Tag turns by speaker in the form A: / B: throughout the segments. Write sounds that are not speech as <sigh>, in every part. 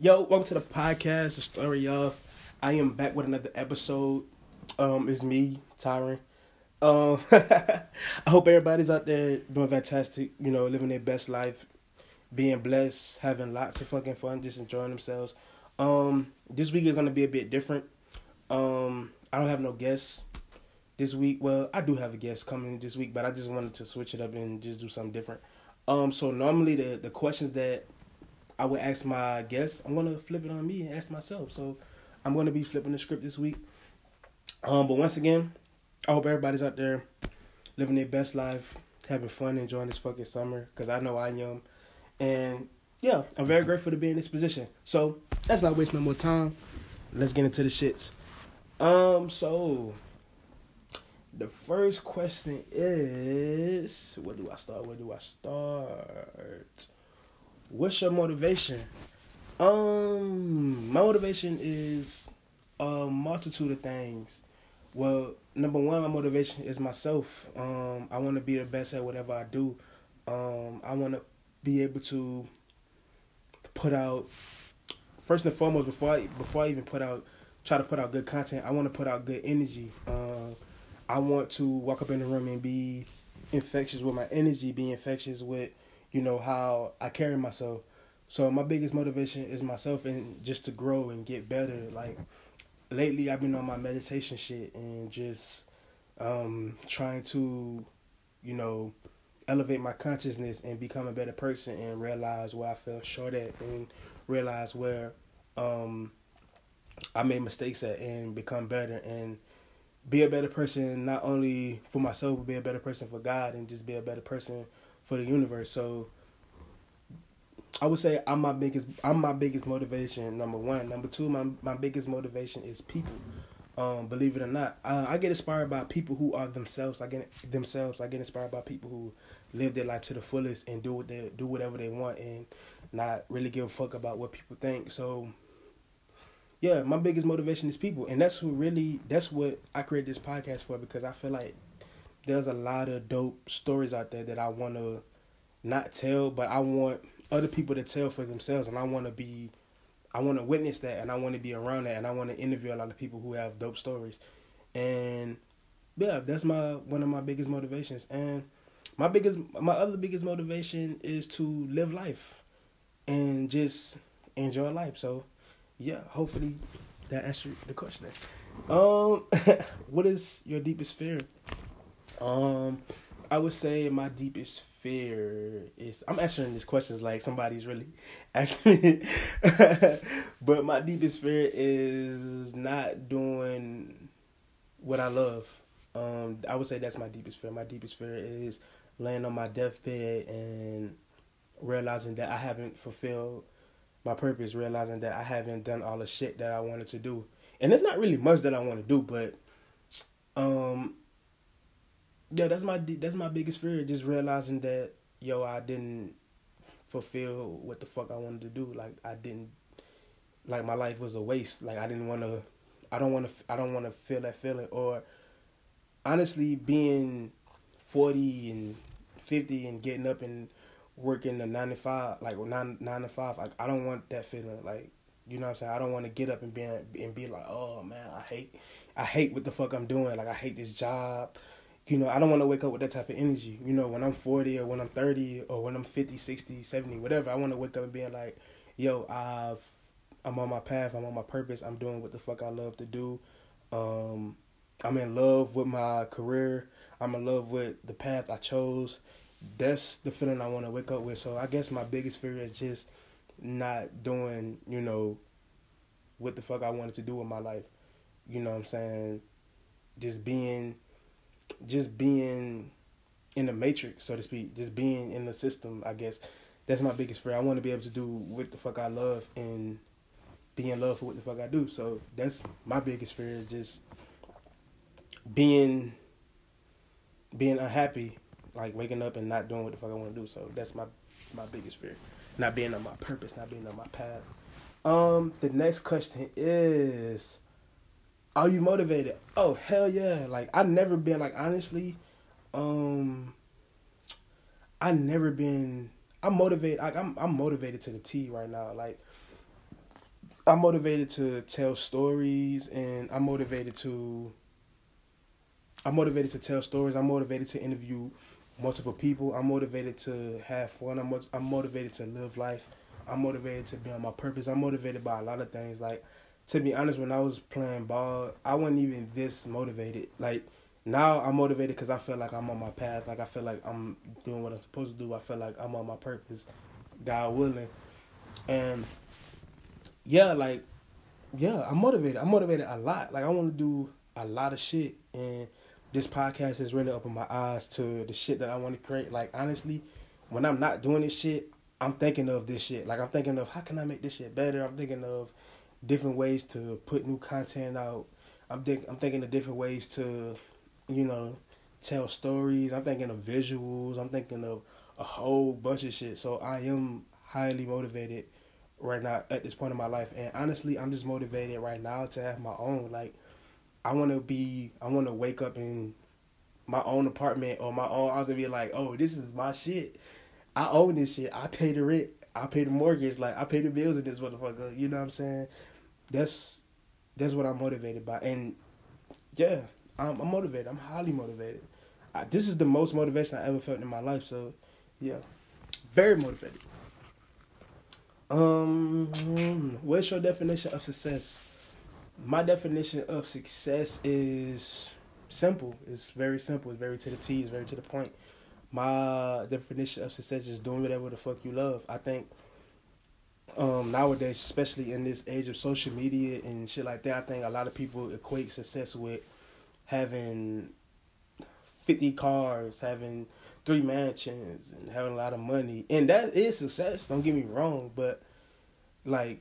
A: Yo, welcome to the podcast, the story of. I am back with another episode. Um, it's me, Tyren. Um, <laughs> I hope everybody's out there doing fantastic. You know, living their best life, being blessed, having lots of fucking fun, just enjoying themselves. Um, this week is gonna be a bit different. Um, I don't have no guests this week. Well, I do have a guest coming this week, but I just wanted to switch it up and just do something different. Um, so normally the the questions that I would ask my guests, I'm gonna flip it on me and ask myself. So I'm gonna be flipping the script this week. Um, but once again, I hope everybody's out there living their best life, having fun, enjoying this fucking summer. Cause I know I am, and yeah, I'm very grateful to be in this position. So let's not waste no more time. Let's get into the shits. Um, so the first question is, where do I start? Where do I start? What's your motivation? Um, my motivation is a multitude of things. Well, number one, my motivation is myself. Um, I want to be the best at whatever I do. Um, I want to be able to put out first and foremost before I before I even put out try to put out good content. I want to put out good energy. Um, I want to walk up in the room and be infectious with my energy, be infectious with you know how I carry myself. So my biggest motivation is myself and just to grow and get better. Like lately, I've been on my meditation shit and just um, trying to, you know, elevate my consciousness and become a better person and realize where I fell short at and realize where um, I made mistakes at and become better and be a better person not only for myself but be a better person for God and just be a better person for the universe. So I would say I'm my biggest I'm my biggest motivation. Number one, number two, my my biggest motivation is people. Um, believe it or not, uh, I get inspired by people who are themselves. I get themselves. I get inspired by people who live their life to the fullest and do what they do whatever they want and not really give a fuck about what people think. So, yeah, my biggest motivation is people, and that's who really that's what I created this podcast for because I feel like there's a lot of dope stories out there that I want to not tell, but I want other people to tell for themselves, and I want to be, I want to witness that, and I want to be around that, and I want to interview a lot of people who have dope stories, and yeah, that's my one of my biggest motivations, and my biggest, my other biggest motivation is to live life, and just enjoy life. So, yeah, hopefully that answered the question. Um, <laughs> what is your deepest fear? Um, I would say my deepest fear is I'm answering these questions like somebody's really <laughs> asking me. <laughs> but my deepest fear is not doing what I love. Um, I would say that's my deepest fear. My deepest fear is laying on my deathbed and realizing that I haven't fulfilled my purpose, realizing that I haven't done all the shit that I wanted to do. And it's not really much that I want to do, but um yeah, that's my that's my biggest fear. Just realizing that yo, I didn't fulfill what the fuck I wanted to do. Like I didn't, like my life was a waste. Like I didn't want to, I don't want to, I don't want to feel that feeling. Or honestly, being forty and fifty and getting up and working a nine to five, like nine nine to five. Like I don't want that feeling. Like you know what I'm saying. I don't want to get up and be and be like, oh man, I hate, I hate what the fuck I'm doing. Like I hate this job you know, I don't want to wake up with that type of energy. You know, when I'm 40 or when I'm 30 or when I'm 50, 60, 70, whatever, I want to wake up and being like, yo, I've, I'm on my path, I'm on my purpose, I'm doing what the fuck I love to do. Um, I'm in love with my career. I'm in love with the path I chose. That's the feeling I want to wake up with. So I guess my biggest fear is just not doing, you know, what the fuck I wanted to do with my life. You know what I'm saying? Just being just being in the matrix, so to speak, just being in the system, I guess that's my biggest fear. I want to be able to do what the fuck I love and be in love for what the fuck I do. So that's my biggest fear is just being being unhappy, like waking up and not doing what the fuck I want to do. So that's my my biggest fear. Not being on my purpose, not being on my path. Um, the next question is are you motivated? Oh hell yeah! Like I never been like honestly, um, I never been. I'm motivated. Like I'm I'm motivated to the T right now. Like I'm motivated to tell stories, and I'm motivated to. I'm motivated to tell stories. I'm motivated to interview multiple people. I'm motivated to have fun. I'm I'm motivated to live life. I'm motivated to be on my purpose. I'm motivated by a lot of things. Like to be honest, when I was playing ball, I wasn't even this motivated. Like now, I'm motivated because I feel like I'm on my path. Like I feel like I'm doing what I'm supposed to do. I feel like I'm on my purpose, God willing, and yeah, like yeah, I'm motivated. I'm motivated a lot. Like I want to do a lot of shit, and this podcast has really opened my eyes to the shit that I want to create. Like honestly, when I'm not doing this shit, I'm thinking of this shit. Like I'm thinking of how can I make this shit better. I'm thinking of different ways to put new content out. I'm think I'm thinking of different ways to, you know, tell stories. I'm thinking of visuals. I'm thinking of a whole bunch of shit. So I am highly motivated right now at this point in my life. And honestly, I'm just motivated right now to have my own. Like I want to be. I want to wake up in my own apartment or my own house and be like, oh, this is my shit. I own this shit. I pay the rent. I pay the mortgage. Like I pay the bills in this motherfucker. You know what I'm saying? that's that's what I'm motivated by, and yeah, I'm, I'm motivated. I'm highly motivated. I, this is the most motivation I ever felt in my life. So, yeah, very motivated. Um, what's your definition of success? My definition of success is simple. It's very simple. It's very to the T. It's very to the point. My definition of success is doing whatever the fuck you love. I think um, nowadays, especially in this age of social media and shit like that, I think a lot of people equate success with having 50 cars, having three mansions, and having a lot of money. And that is success, don't get me wrong, but like,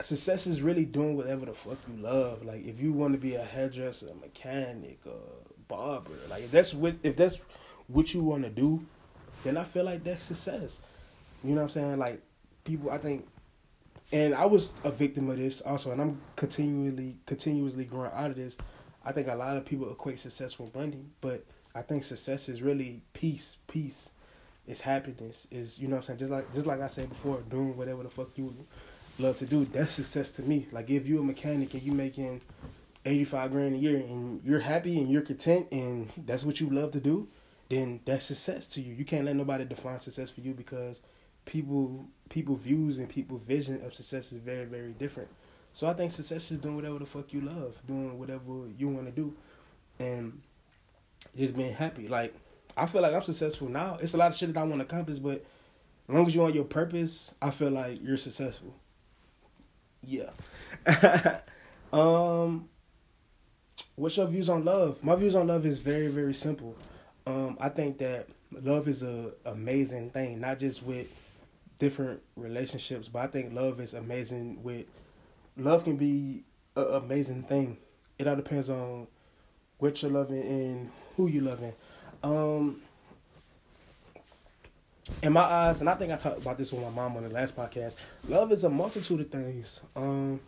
A: success is really doing whatever the fuck you love. Like, if you want to be a hairdresser, a mechanic, a barber, like, if that's what, if that's what you want to do, then I feel like that's success. You know what I'm saying? Like people, I think, and I was a victim of this also, and I'm continually, continuously growing out of this. I think a lot of people equate success with money, but I think success is really peace. Peace is happiness. Is you know what I'm saying? Just like just like I said before, doing whatever the fuck you love to do. That's success to me. Like if you're a mechanic and you making eighty five grand a year and you're happy and you're content and that's what you love to do, then that's success to you. You can't let nobody define success for you because people people views and people vision of success is very very different. So I think success is doing whatever the fuck you love, doing whatever you want to do, and just being happy. Like I feel like I'm successful now. It's a lot of shit that I want to accomplish, but as long as you're on your purpose, I feel like you're successful. Yeah. <laughs> um, what's your views on love? My views on love is very very simple. Um, I think that love is a amazing thing, not just with different relationships, but I think love is amazing. With love can be an amazing thing. It all depends on what you're loving and who you're loving. Um, in my eyes, and I think I talked about this with my mom on the last podcast. Love is a multitude of things. Um,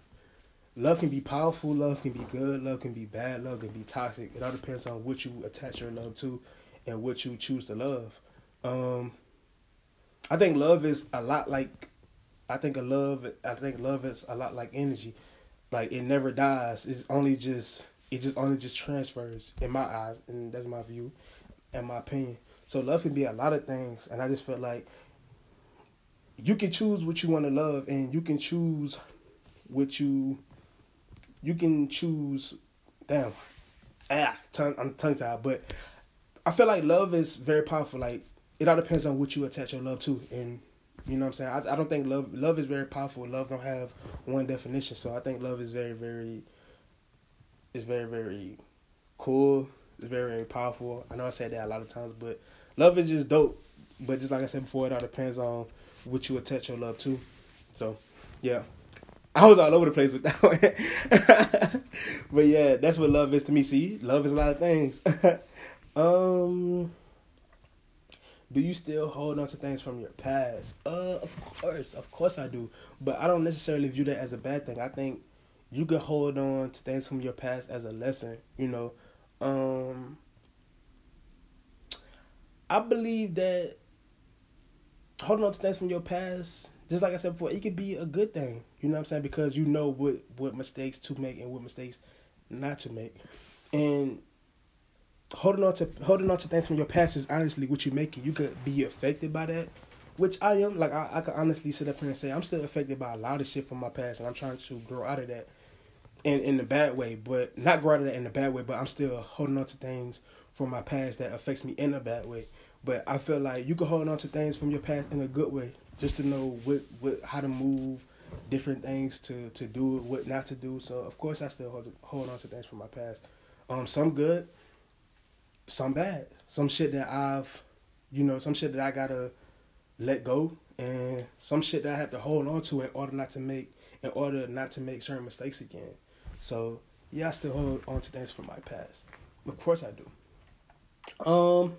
A: love can be powerful. Love can be good. Love can be bad. Love can be toxic. It all depends on what you attach your love to and what you choose to love. Um, I think love is a lot like I think a love I think love is a lot like energy. Like it never dies. It's only just it just only just transfers in my eyes and that's my view and my opinion. So love can be a lot of things and I just felt like you can choose what you want to love and you can choose what you you can choose damn ah tongue, I'm tongue tied but I feel like love is very powerful like it all depends on what you attach your love to and you know what I'm saying? I, I don't think love love is very powerful. Love don't have one definition. So I think love is very, very is very, very cool. It's very, very powerful. I know I said that a lot of times, but love is just dope. But just like I said before, it all depends on what you attach your love to. So yeah. <laughs> I was all over the place with that one. <laughs> but yeah, that's what love is to me. See, love is a lot of things. <laughs> um do you still hold on to things from your past? Uh, of course, of course I do. But I don't necessarily view that as a bad thing. I think you can hold on to things from your past as a lesson. You know, um, I believe that holding on to things from your past just like I said before, it could be a good thing. You know what I'm saying? Because you know what what mistakes to make and what mistakes not to make, and holding on to holding on to things from your past is honestly what you make it. You could be affected by that, which I am. Like I, I can honestly sit up here and say I'm still affected by a lot of shit from my past, and I'm trying to grow out of that, in in the bad way, but not grow out of that in the bad way. But I'm still holding on to things from my past that affects me in a bad way. But I feel like you can hold on to things from your past in a good way, just to know what what how to move, different things to to do, what not to do. So of course I still hold hold on to things from my past. Um, some good, some bad, some shit that I've, you know, some shit that I gotta let go, and some shit that I have to hold on to in order not to make, in order not to make certain mistakes again. So yeah, I still hold on to things from my past. Of course I do. Um,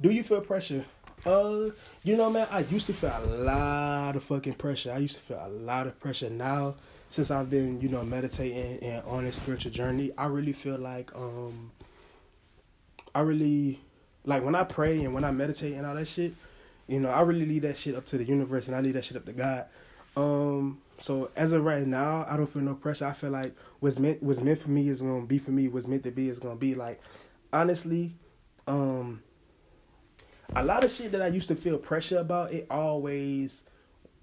A: do you feel pressure? Uh, you know, man, I used to feel a lot of fucking pressure. I used to feel a lot of pressure. Now, since I've been, you know, meditating and on a spiritual journey, I really feel like um I really like when I pray and when I meditate and all that shit, you know, I really leave that shit up to the universe and I leave that shit up to God. Um, so as of right now, I don't feel no pressure. I feel like what's meant what's meant for me is gonna be for me. What's meant to be is gonna be. Like honestly, um, a lot of shit that I used to feel pressure about, it always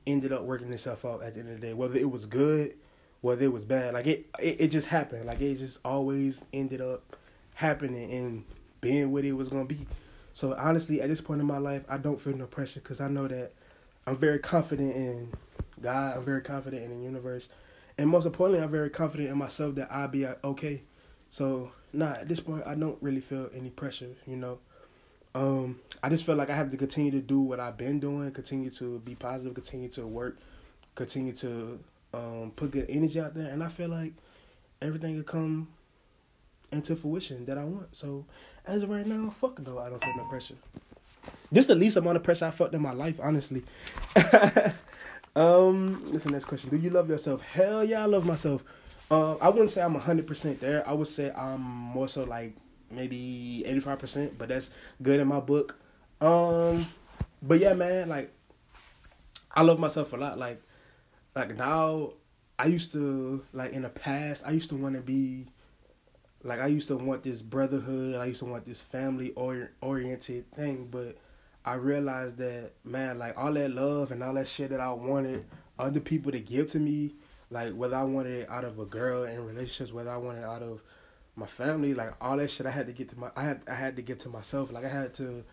A: ended up working itself out at the end of the day. Whether it was good, whether it was bad, like it, it, it just happened. Like it just always ended up happening and being what it was gonna be. So honestly, at this point in my life, I don't feel no pressure because I know that I'm very confident in God. I'm very confident in the universe, and most importantly, I'm very confident in myself that I'll be uh, okay. So nah, at this point, I don't really feel any pressure. You know, um, I just feel like I have to continue to do what I've been doing, continue to be positive, continue to work, continue to um, put good energy out there, and I feel like everything will come into fruition that I want. So as of right now, fuck no, I don't feel no pressure. This is the least amount of pressure I felt in my life, honestly. <laughs> um, this is the next question. Do you love yourself? Hell yeah, I love myself. Uh, I wouldn't say I'm hundred percent there. I would say I'm more so like maybe eighty five percent, but that's good in my book. Um, but yeah, man, like I love myself a lot. Like, like now, I used to like in the past, I used to want to be like I used to want this brotherhood, I used to want this family oriented thing, but I realized that man, like all that love and all that shit that I wanted other people to give to me, like whether I wanted it out of a girl in relationships, whether I wanted it out of my family, like all that shit I had to get to my I had I had to get to myself. Like I had to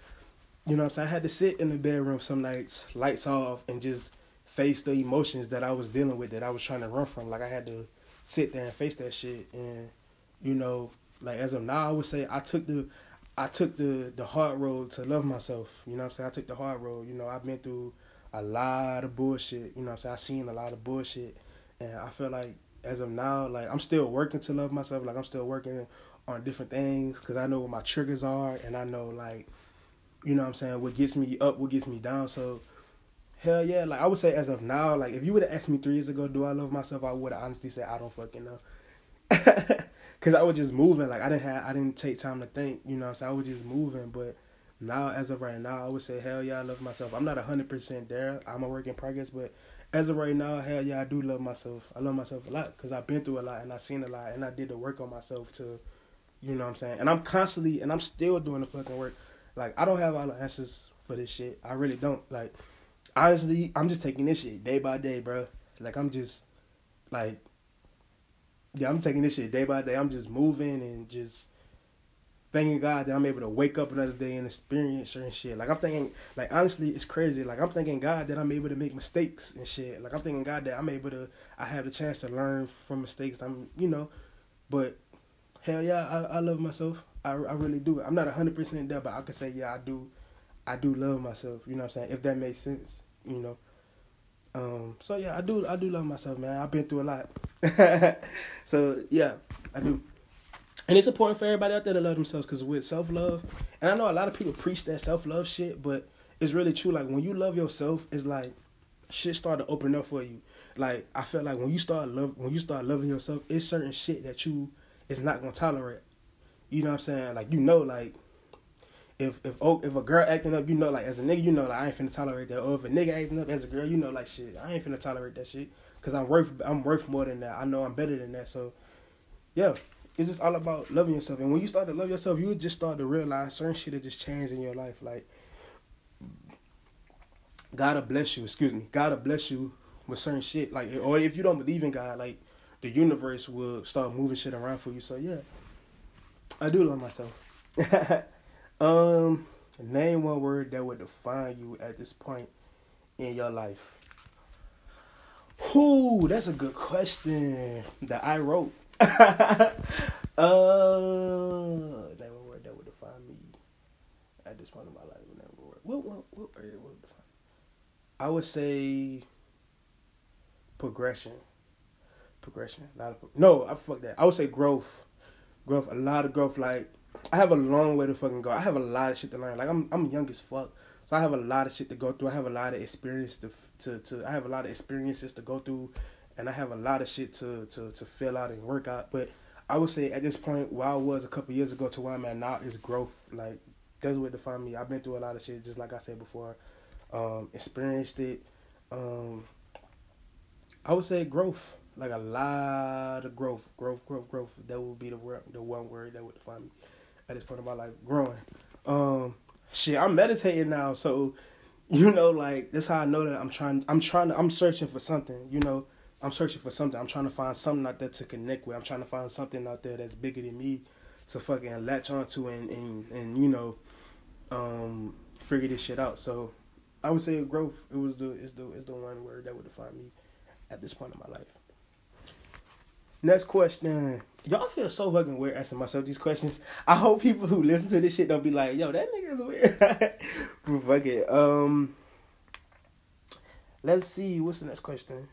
A: you know I'm saying, I had to sit in the bedroom some nights, lights off and just face the emotions that I was dealing with that I was trying to run from. Like I had to sit there and face that shit and you know, like as of now, I would say I took the I took the the hard road to love myself. You know what I'm saying? I took the hard road. You know, I've been through a lot of bullshit. You know what I'm saying? I've seen a lot of bullshit. And I feel like as of now, like I'm still working to love myself. Like I'm still working on different things because I know what my triggers are and I know like, you know what I'm saying, what gets me up, what gets me down. So hell yeah, like I would say as of now, like if you would have asked me three years ago, do I love myself, I would have honestly said I don't fucking know. <laughs> Cause I was just moving, like I didn't have, I didn't take time to think, you know. So I was just moving, but now, as of right now, I would say hell yeah, I love myself. I'm not hundred percent there. I'm a work in progress, but as of right now, hell yeah, I do love myself. I love myself a lot because I've been through a lot and I've seen a lot and I did the work on myself to, you know what I'm saying. And I'm constantly and I'm still doing the fucking work. Like I don't have all the answers for this shit. I really don't. Like honestly, I'm just taking this shit day by day, bro. Like I'm just like yeah, I'm taking this shit day by day. I'm just moving and just thanking God that I'm able to wake up another day and experience certain shit. Like I'm thinking, like honestly, it's crazy. Like I'm thanking God that I'm able to make mistakes and shit. Like I'm thinking God that I'm able to, I have the chance to learn from mistakes. I'm, you know, but hell yeah, I, I love myself. I, I really do. I'm not hundred percent there, but I can say yeah, I do, I do love myself. You know what I'm saying? If that makes sense, you know. Um, so yeah, I do I do love myself, man. I've been through a lot. <laughs> so yeah, I do. And it's important for everybody out there to love themselves because with self love, and I know a lot of people preach that self love shit, but it's really true. Like when you love yourself, it's like shit start to open up for you. Like I feel like when you start love when you start loving yourself, it's certain shit that you is not gonna tolerate. You know what I'm saying? Like you know, like if if oh, if a girl acting up, you know, like as a nigga, you know, like I ain't finna tolerate that. Or if a nigga acting up as a girl, you know, like shit, I ain't finna tolerate that shit. Cause I'm worth I'm worth more than that. I know I'm better than that. So, yeah, it's just all about loving yourself. And when you start to love yourself, you just start to realize certain shit that just changed in your life. Like, God bless you. Excuse me. God bless you with certain shit. Like, or if you don't believe in God, like the universe will start moving shit around for you. So yeah, I do love myself. <laughs> um, name one word that would define you at this point in your life. Whoo, that's a good question that I wrote. <laughs> uh, one word that would define me at this point in my life. One word. What, what, what word would define? I would say progression. Progression. Not a, no, I fuck that. I would say growth. Growth. A lot of growth. Like I have a long way to fucking go. I have a lot of shit to learn. Like I'm I'm young as fuck. So I have a lot of shit to go through. I have a lot of experience to to, to I have a lot of experiences to go through and I have a lot of shit to, to, to fill out and work out. But I would say at this point where I was a couple years ago to where I'm at now is growth. Like that's what defined me. I've been through a lot of shit just like I said before. Um, experienced it. Um, I would say growth, like a lot of growth, growth, growth, growth. That would be the word, the one word that would define me at this point of my life. Growing. Um, shit, I'm meditating now, so you know, like that's how I know that I'm trying. I'm trying to. I'm searching for something. You know, I'm searching for something. I'm trying to find something out there to connect with. I'm trying to find something out there that's bigger than me to fucking latch onto and and and you know, um, figure this shit out. So I would say growth. It was the is the is the one word that would define me at this point in my life. Next question. Y'all feel so fucking weird asking myself these questions. I hope people who listen to this shit don't be like, yo, that nigga is weird. <laughs> but fuck it. Um let's see, what's the next question?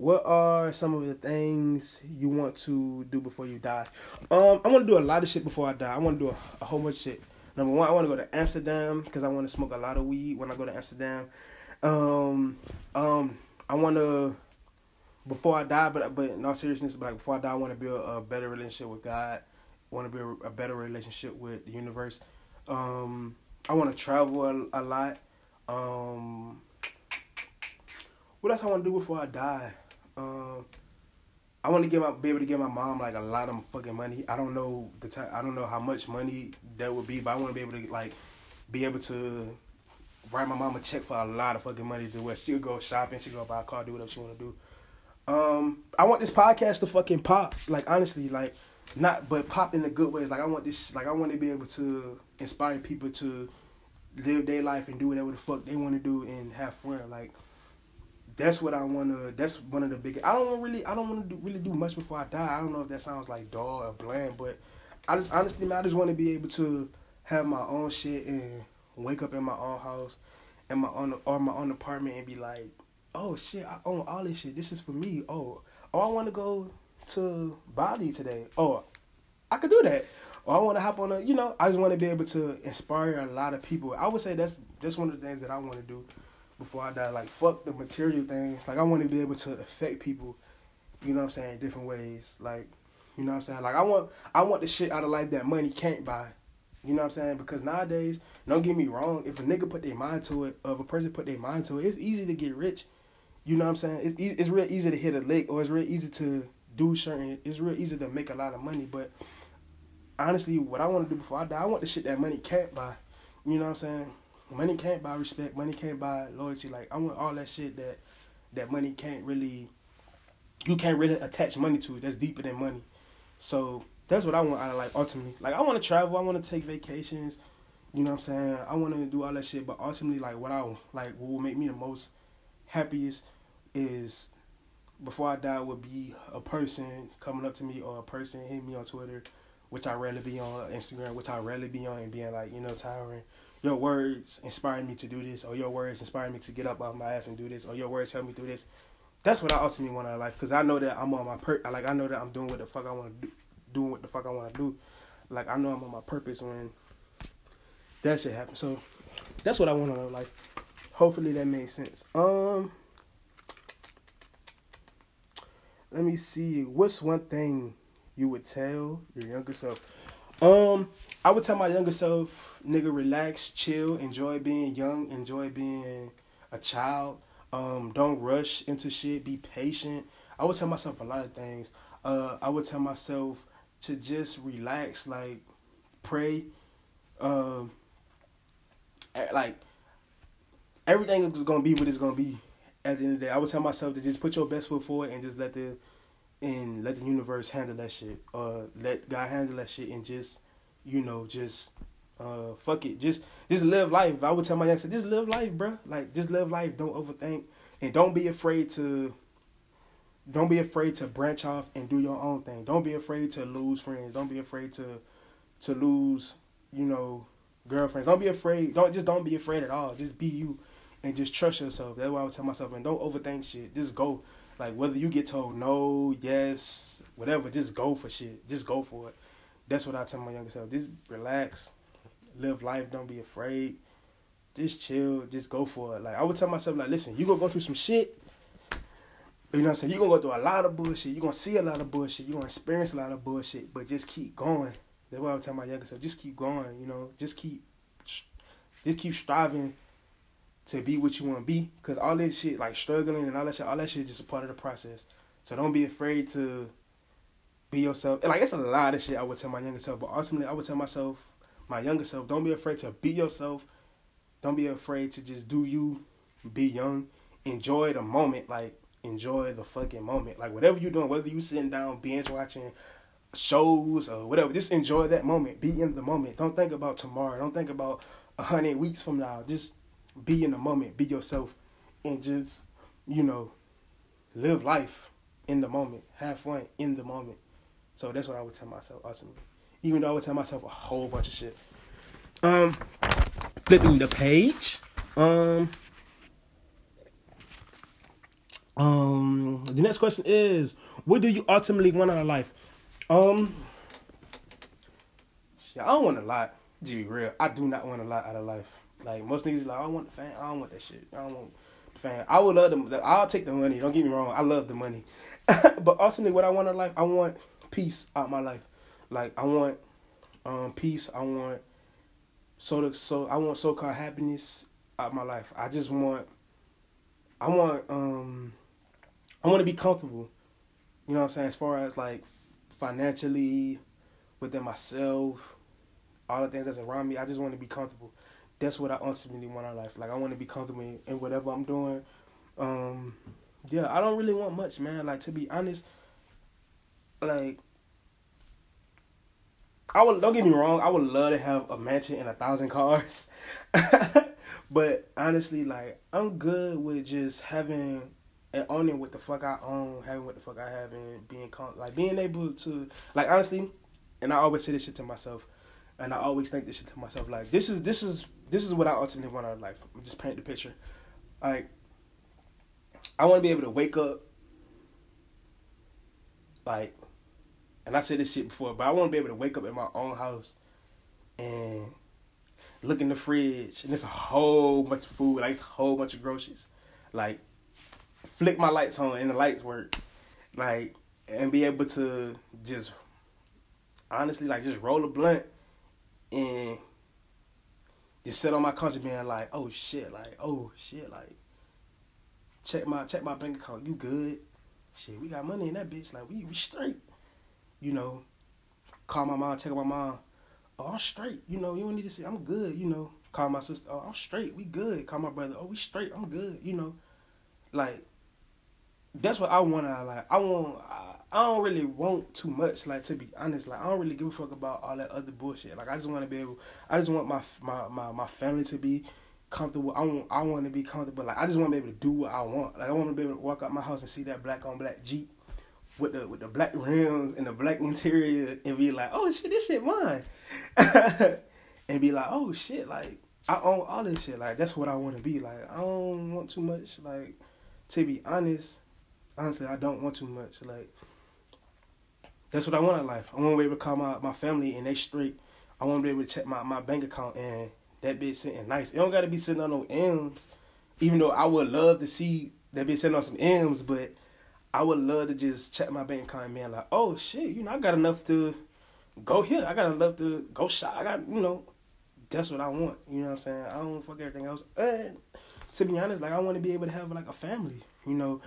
A: What are some of the things you want to do before you die? Um, I want to do a lot of shit before I die. I want to do a, a whole bunch of shit. Number one, I want to go to Amsterdam because I want to smoke a lot of weed when I go to Amsterdam. Um, um, I want to before I die, but but in all seriousness, but like before I die, I want to build a better relationship with God. Want to build a better relationship with the universe. Um, I want to travel a, a lot. Um, what else I want to do before I die? Um, I want to give my be able to give my mom like a lot of fucking money. I don't know the time. I don't know how much money that would be, but I want to be able to like be able to write my mom a check for a lot of fucking money to where she'll go shopping, she'll go buy a car, do whatever she want to do. Um, I want this podcast to fucking pop. Like honestly, like not but pop in the good ways. Like I want this. Like I want to be able to inspire people to live their life and do whatever the fuck they want to do and have fun. Like that's what I want to. That's one of the biggest. I don't really. I don't want to do, really do much before I die. I don't know if that sounds like dull or bland, but I just honestly, man, I just want to be able to have my own shit and wake up in my own house and my own or my own apartment and be like, oh shit, I own all this shit. This is for me. Oh, oh, I want to go to Bali today. Oh, I could do that. Or I want to hop on a, you know, I just want to be able to inspire a lot of people. I would say that's that's one of the things that I want to do before I die. Like fuck the material things. Like I want to be able to affect people. You know what I'm saying? Different ways. Like, you know what I'm saying? Like I want I want the shit out of life that money can't buy. You know what I'm saying? Because nowadays, don't get me wrong, if a nigga put their mind to it, or if a person put their mind to it, it's easy to get rich. You know what I'm saying? It's it's real easy to hit a lick, or it's real easy to do certain. It's real easy to make a lot of money. But honestly, what I want to do before I die, I want the shit that money can't buy. You know what I'm saying? Money can't buy respect. Money can't buy loyalty. Like I want all that shit that that money can't really. You can't really attach money to it. That's deeper than money. So that's what I want out of like ultimately. Like I want to travel. I want to take vacations. You know what I'm saying? I want to do all that shit. But ultimately, like what I like, what will make me the most happiest is before I die would be a person coming up to me or a person hitting me on Twitter, which I rarely be on Instagram, which I rarely be on, and being like, you know, Tyren, your words inspired me to do this, or your words inspired me to get up off my ass and do this, or your words helped me through this. That's what I ultimately want of life, cause I know that I'm on my per. Like I know that I'm doing what the fuck I want to do, doing what the fuck I want to do. Like I know I'm on my purpose when that shit happens. So that's what I want of life. Hopefully that made sense. Um, let me see. What's one thing you would tell your younger self? Um, I would tell my younger self, nigga, relax, chill, enjoy being young, enjoy being a child. Um, don't rush into shit. Be patient. I would tell myself a lot of things. Uh, I would tell myself to just relax, like pray. Um, like everything is gonna be what it's gonna be. At the end of the day, I would tell myself to just put your best foot forward and just let the and let the universe handle that shit. Uh, let God handle that shit and just you know just uh fuck it. Just just live life. I would tell my youngster, just live life, bro. Like just live life. Don't overthink and don't be afraid to don't be afraid to branch off and do your own thing. Don't be afraid to lose friends. Don't be afraid to to lose, you know, girlfriends. Don't be afraid. Don't just don't be afraid at all. Just be you and just trust yourself. That's what I would tell myself. And don't overthink shit. Just go. Like whether you get told no, yes, whatever, just go for shit. Just go for it. That's what I tell my younger self. Just relax, live life. Don't be afraid. Just chill. Just go for it. Like I would tell myself, like, listen, you gonna go through some shit. You know what I'm saying? You're gonna go through a lot of bullshit. You're gonna see a lot of bullshit. You're gonna experience a lot of bullshit. But just keep going. That's what I would tell my younger self. Just keep going, you know. Just keep just keep striving to be what you want to be. Cause all this shit, like struggling and all that shit, all that shit is just a part of the process. So don't be afraid to be yourself. Like it's a lot of shit I would tell my younger self, but ultimately I would tell myself, my younger self, don't be afraid to be yourself. Don't be afraid to just do you, be young, enjoy the moment, like enjoy the fucking moment. Like whatever you're doing, whether you sitting down binge watching shows or whatever, just enjoy that moment. Be in the moment. Don't think about tomorrow. Don't think about a hundred weeks from now. Just be in the moment, be yourself, and just you know live life in the moment, have fun in the moment. So that's what I would tell myself ultimately. Even though I would tell myself a whole bunch of shit. Um, flipping the page. Um. Um, the next question is, what do you ultimately want out of life? Um, shit, I don't want a lot. To be real, I do not want a lot out of life. Like most niggas, like I want the fame. I don't want that shit. I don't want the fame. I would love the. I'll take the money. Don't get me wrong. I love the money, <laughs> but ultimately, what I want in life, I want peace out my life. Like I want um peace. I want so the, so I want so called happiness out my life. I just want. I want um. I want to be comfortable. You know what I'm saying? As far as like financially, within myself, all the things that's around me, I just want to be comfortable that's what I ultimately want in life. Like I want to be comfortable in whatever I'm doing. Um, yeah, I don't really want much, man. Like to be honest, like I would don't get me wrong, I would love to have a mansion and a thousand cars. <laughs> but honestly, like I'm good with just having and owning what the fuck I own, having what the fuck I have, and being com- like being able to like honestly, and I always say this shit to myself, and I always think this shit to myself like this is this is this is what I ultimately want out of life. I'm just paint the picture. Like, I want to be able to wake up, like, and I said this shit before, but I want to be able to wake up in my own house and look in the fridge, and there's a whole bunch of food, like a whole bunch of groceries. Like, flick my lights on and the lights work. Like, and be able to just, honestly, like, just roll a blunt and just sit on my country being like, oh shit, like, oh shit, like, check my check my bank account, you good? Shit, we got money in that bitch, like we we straight. You know, call my mom, check my mom. Oh, I'm straight. You know, you don't need to say I'm good. You know, call my sister. Oh, I'm straight. We good. Call my brother. Oh, we straight. I'm good. You know, like that's what I want. I like. I want. I, I don't really want too much. Like to be honest, like I don't really give a fuck about all that other bullshit. Like I just want to be able. I just want my my my my family to be comfortable. I want I want to be comfortable. Like I just want to be able to do what I want. Like I want to be able to walk out my house and see that black on black Jeep with the with the black rims and the black <laughs> interior and be like, oh shit, this shit mine, <laughs> and be like, oh shit, like I own all this shit. Like that's what I want to be. Like I don't want too much. Like to be honest, honestly, I don't want too much. Like that's what I want in life. I want to be able to call my, my family and they straight. I want to be able to check my, my bank account and that bitch sitting nice. It don't got to be sitting on no M's. Even though I would love to see that bitch sitting on some M's, but I would love to just check my bank account and be like, oh shit, you know, I got enough to go here. I gotta love to go shop. I got you know, that's what I want. You know what I'm saying? I don't fuck everything else. And to be honest, like I want to be able to have like a family. You know,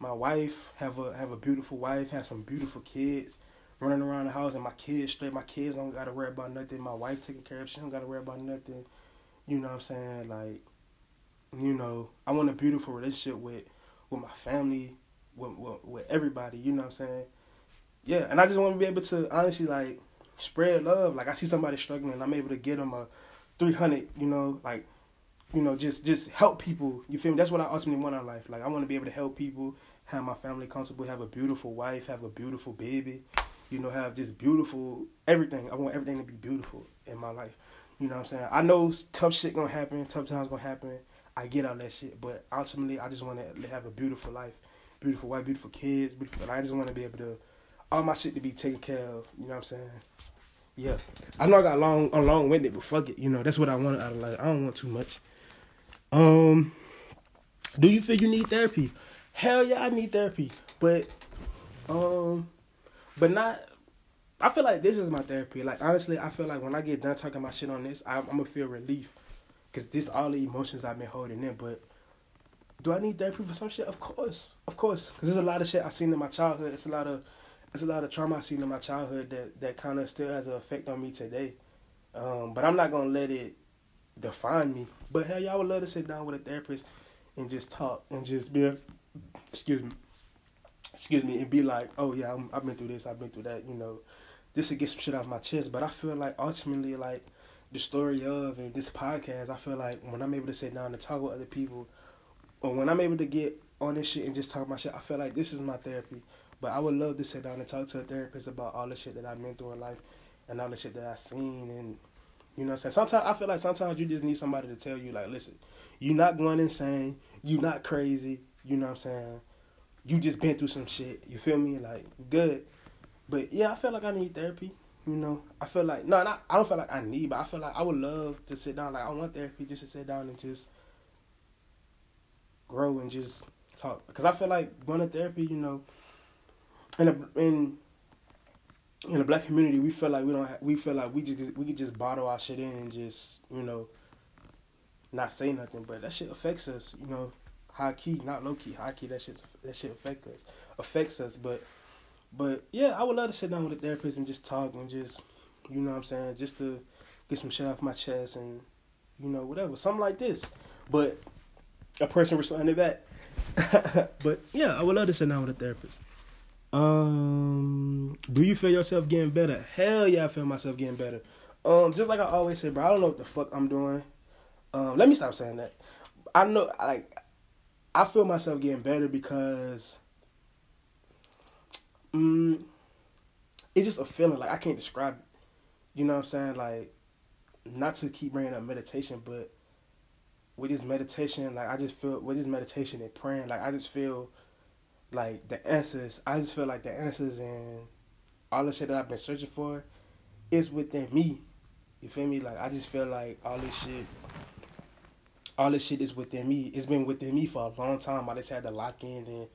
A: my wife have a have a beautiful wife, have some beautiful kids running around the house, and my kids straight. My kids don't gotta worry about nothing. My wife taking care of. She don't gotta worry about nothing. You know what I'm saying? Like, you know, I want a beautiful relationship with with my family, with, with, with everybody. You know what I'm saying? Yeah, and I just want to be able to honestly like spread love. Like I see somebody struggling, I'm able to get them a 300. You know, like you know, just just help people. You feel me? That's what I ultimately want in life. Like I want to be able to help people, have my family comfortable, have a beautiful wife, have a beautiful baby. You know, have just beautiful everything. I want everything to be beautiful in my life. You know what I'm saying? I know tough shit gonna happen, tough times gonna happen. I get all that shit, but ultimately, I just want to have a beautiful life, beautiful wife, beautiful kids, beautiful. I just want to be able to all my shit to be taken care of. You know what I'm saying? Yeah, I know I got long, a long winded, but fuck it. You know that's what I want out of life. I don't want too much. Um, do you feel you need therapy? Hell yeah, I need therapy, but um, but not. I feel like this is my therapy. Like honestly, I feel like when I get done talking my shit on this, I, I'm gonna feel relief, cause this all the emotions I've been holding in. But do I need therapy for some shit? Of course, of course, cause there's a lot of shit I seen in my childhood. It's a lot of, it's a lot of trauma I seen in my childhood that that kind of still has an effect on me today. Um, but I'm not gonna let it define me. But hell, y'all would love to sit down with a therapist and just talk and just be, excuse me, excuse me, and be like, oh yeah, i have been through this, I've been through that, you know, just to get some shit off my chest. But I feel like ultimately, like the story of and this podcast, I feel like when I'm able to sit down and talk with other people, or when I'm able to get on this shit and just talk my shit, I feel like this is my therapy. But I would love to sit down and talk to a therapist about all the shit that I've been through in life and all the shit that I've seen and you know what I'm saying? Sometimes I feel like sometimes you just need somebody to tell you, like, listen, you're not going insane, you're not crazy, you know what I'm saying? You just been through some shit. You feel me? Like, good. But yeah, I feel like I need therapy. You know, I feel like no, not I don't feel like I need, but I feel like I would love to sit down. Like I want therapy just to sit down and just grow and just talk. Because I feel like going to therapy, you know, in a, in in the black community, we feel like we don't. We feel like we just we could just bottle our shit in and just you know, not say nothing. But that shit affects us. You know, high key, not low key, high key. That shit that shit affects us. Affects us. But but yeah, I would love to sit down with a therapist and just talk and just you know what I'm saying, just to get some shit off my chest and you know whatever, something like this. But a person responded back. <laughs> but yeah, I would love to sit down with a therapist. Um, do you feel yourself getting better? Hell yeah, I feel myself getting better. Um, just like I always say, bro, I don't know what the fuck I'm doing. Um, let me stop saying that. I know, like, I feel myself getting better because, um, it's just a feeling. Like I can't describe it. You know what I'm saying? Like, not to keep bringing up meditation, but with this meditation, like I just feel with this meditation and praying, like I just feel like the answers. I just feel like the answers and all the shit that I've been searching for is within me. You feel me? Like I just feel like all this shit, all this shit is within me. It's been within me for a long time. I just had to lock in and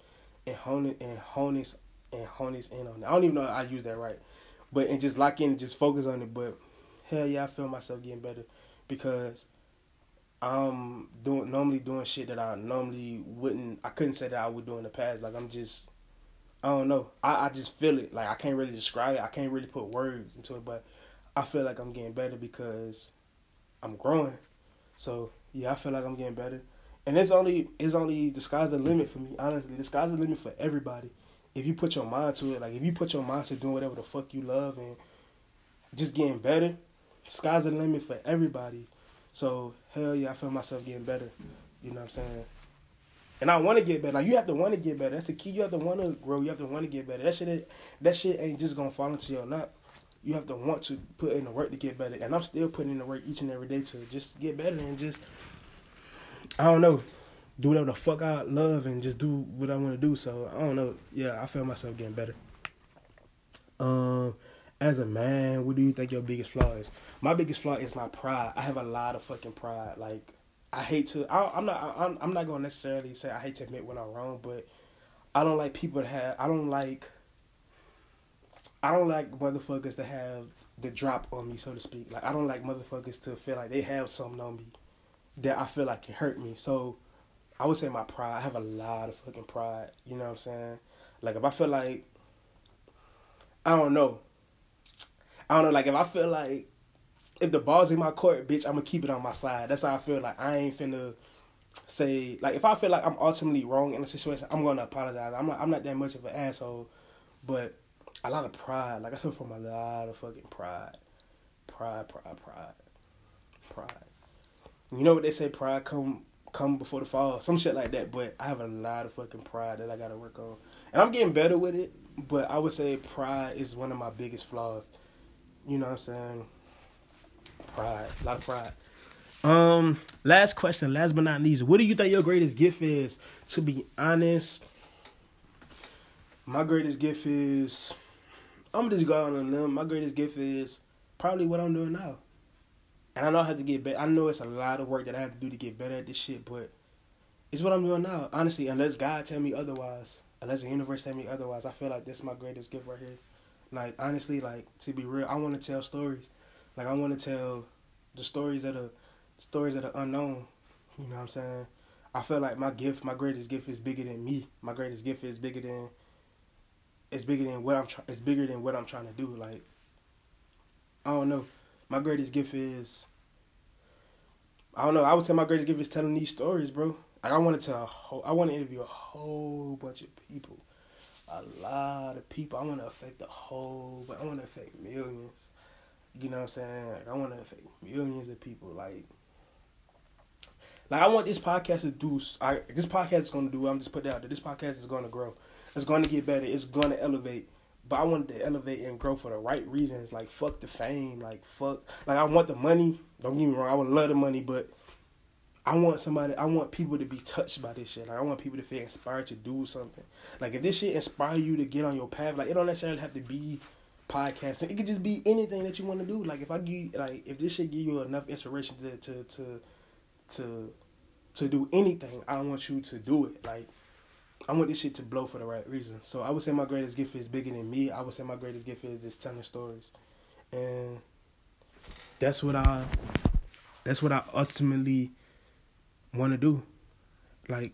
A: and hone it and hone this and hone this in on it. I don't even know I use that right, but and just lock in and just focus on it. But hell yeah, I feel myself getting better because I'm doing normally doing shit that I normally wouldn't. I couldn't say that I would do in the past. Like I'm just, I don't know. I I just feel it. Like I can't really describe it. I can't really put words into it. But I feel like I'm getting better because I'm growing. So yeah, I feel like I'm getting better. And it's only it's only the sky's the limit for me. Honestly, the sky's the limit for everybody. If you put your mind to it, like if you put your mind to doing whatever the fuck you love and just getting better, the sky's the limit for everybody. So hell yeah, I feel myself getting better. You know what I'm saying? And I want to get better. Like you have to want to get better. That's the key. You have to want to grow. You have to want to get better. That shit, that shit ain't just gonna fall into your lap. You have to want to put in the work to get better. And I'm still putting in the work each and every day to just get better and just, I don't know, do whatever the fuck I love and just do what I want to do. So I don't know. Yeah, I feel myself getting better. Um, as a man, what do you think your biggest flaw is? My biggest flaw is my pride. I have a lot of fucking pride. Like I hate to. I, am not. I'm, I'm not gonna necessarily say I hate to admit when I'm wrong, but I don't like people to have. I don't like. I don't like motherfuckers to have the drop on me, so to speak. Like I don't like motherfuckers to feel like they have something on me that I feel like can hurt me. So I would say my pride. I have a lot of fucking pride. You know what I'm saying? Like if I feel like I don't know. I don't know. Like if I feel like if the ball's in my court, bitch, I'm gonna keep it on my side. That's how I feel. Like I ain't finna say like if I feel like I'm ultimately wrong in a situation, I'm gonna apologize. I'm not I'm not that much of an asshole, but a lot of pride. Like I said from a lot of fucking pride, pride, pride, pride, pride. You know what they say? Pride come come before the fall, some shit like that. But I have a lot of fucking pride that I gotta work on, and I'm getting better with it. But I would say pride is one of my biggest flaws. You know what I'm saying? Pride, a lot of pride. Um, last question, last but not least, what do you think your greatest gift is? To be honest, my greatest gift is I'm just going on them. My greatest gift is probably what I'm doing now. And I know I have to get better. I know it's a lot of work that I have to do to get better at this shit, but it's what I'm doing now. Honestly, unless God tell me otherwise, unless the universe tell me otherwise, I feel like this is my greatest gift right here. Like honestly, like to be real, I want to tell stories. Like I want to tell the stories that are stories that are unknown. You know what I'm saying? I feel like my gift, my greatest gift, is bigger than me. My greatest gift is bigger than. It's bigger than what I'm trying. It's bigger than what I'm trying to do. Like, I don't know. My greatest gift is. I don't know. I would say my greatest gift is telling these stories, bro. Like I want to whole, I want to interview a whole bunch of people, a lot of people. I want to affect the whole. But I want to affect millions. You know what I'm saying? Like I want to affect millions of people. Like, like I want this podcast to do. I this podcast is going to do. I'm just putting out that this podcast is going to grow. It's going to get better. It's going to elevate. But I want to elevate and grow for the right reasons. Like fuck the fame. Like fuck. Like I want the money. Don't get me wrong. I would love the money, but I want somebody. I want people to be touched by this shit. Like I want people to feel inspired to do something. Like if this shit inspire you to get on your path, like it don't necessarily have to be podcasting. It could just be anything that you want to do. Like if I give like if this shit give you enough inspiration to to to to to do anything, I want you to do it. Like I want this shit to blow for the right reason. So I would say my greatest gift is bigger than me. I would say my greatest gift is just telling stories, and that's what I that's what I ultimately want to do. Like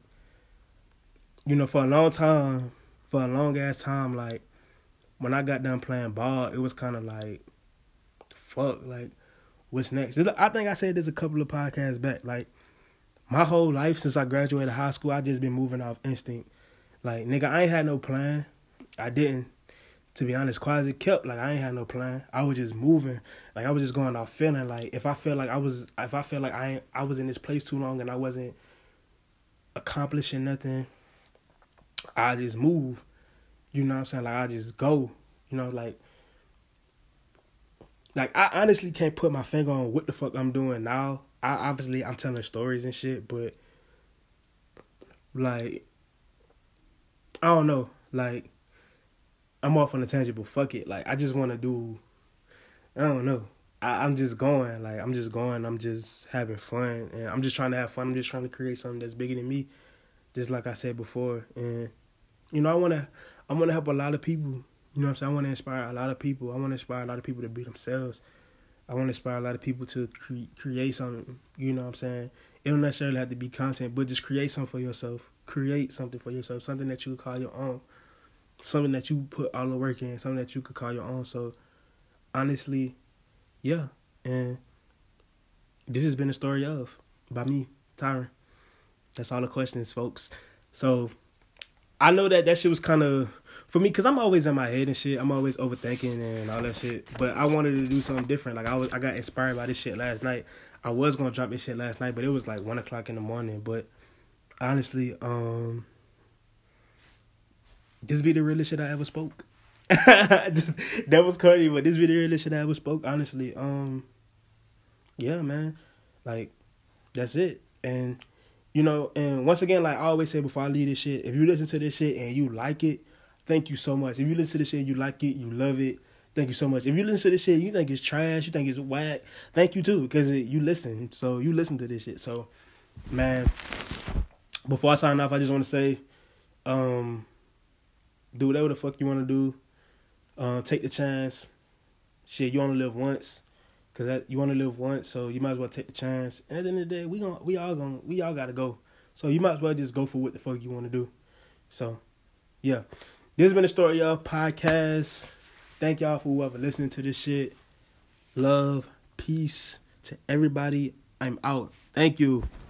A: you know, for a long time, for a long ass time, like when I got done playing ball, it was kind of like, fuck, like, what's next? I think I said this a couple of podcasts back. Like, my whole life since I graduated high school, I just been moving off instinct. Like, nigga, I ain't had no plan. I didn't. To be honest, Quasi kept like I ain't had no plan. I was just moving. Like I was just going off feeling. Like if I felt like I was, if I felt like I I was in this place too long and I wasn't accomplishing nothing, I just move. You know what I'm saying? Like I just go. You know, like like I honestly can't put my finger on what the fuck I'm doing now. I obviously I'm telling stories and shit, but like I don't know. Like I'm off on a tangible. Fuck it. Like I just want to do. I don't know. I, I'm just going. Like I'm just going. I'm just having fun, and I'm just trying to have fun. I'm just trying to create something that's bigger than me. Just like I said before, and you know I wanna I wanna help a lot of people. You know what I'm saying? I want to inspire a lot of people. I want to inspire a lot of people to be themselves. I want to inspire a lot of people to cre- create something. You know what I'm saying? It don't necessarily have to be content, but just create something for yourself. Create something for yourself. Something that you call your own. Something that you put all the work in. Something that you could call your own. So, honestly, yeah. And this has been a story of by me, Tyren. That's all the questions, folks. So, I know that that shit was kind of for me because I'm always in my head and shit. I'm always overthinking and all that shit. But I wanted to do something different. Like I was, I got inspired by this shit last night. I was gonna drop this shit last night, but it was like one o'clock in the morning. But honestly, um, this be the realest shit I ever spoke. <laughs> that was corny, but this be the realest shit I ever spoke. Honestly, um, yeah, man, like that's it. And you know, and once again, like I always say before I leave this shit, if you listen to this shit and you like it, thank you so much. If you listen to this shit, and you like it, you love it, thank you so much. If you listen to this shit, you think it's trash, you think it's whack, thank you too, because you listen. So you listen to this shit. So, man, before I sign off, I just want to say, um, do whatever the fuck you want to do. Uh, take the chance. Shit, you only live once, cause that, you want to live once, so you might as well take the chance. And at the end of the day, we going we all gonna we all gotta go. So you might as well just go for what the fuck you want to do. So, yeah, this has been the story of podcast. Thank y'all for whoever listening to this shit. Love, peace to everybody. I'm out. Thank you.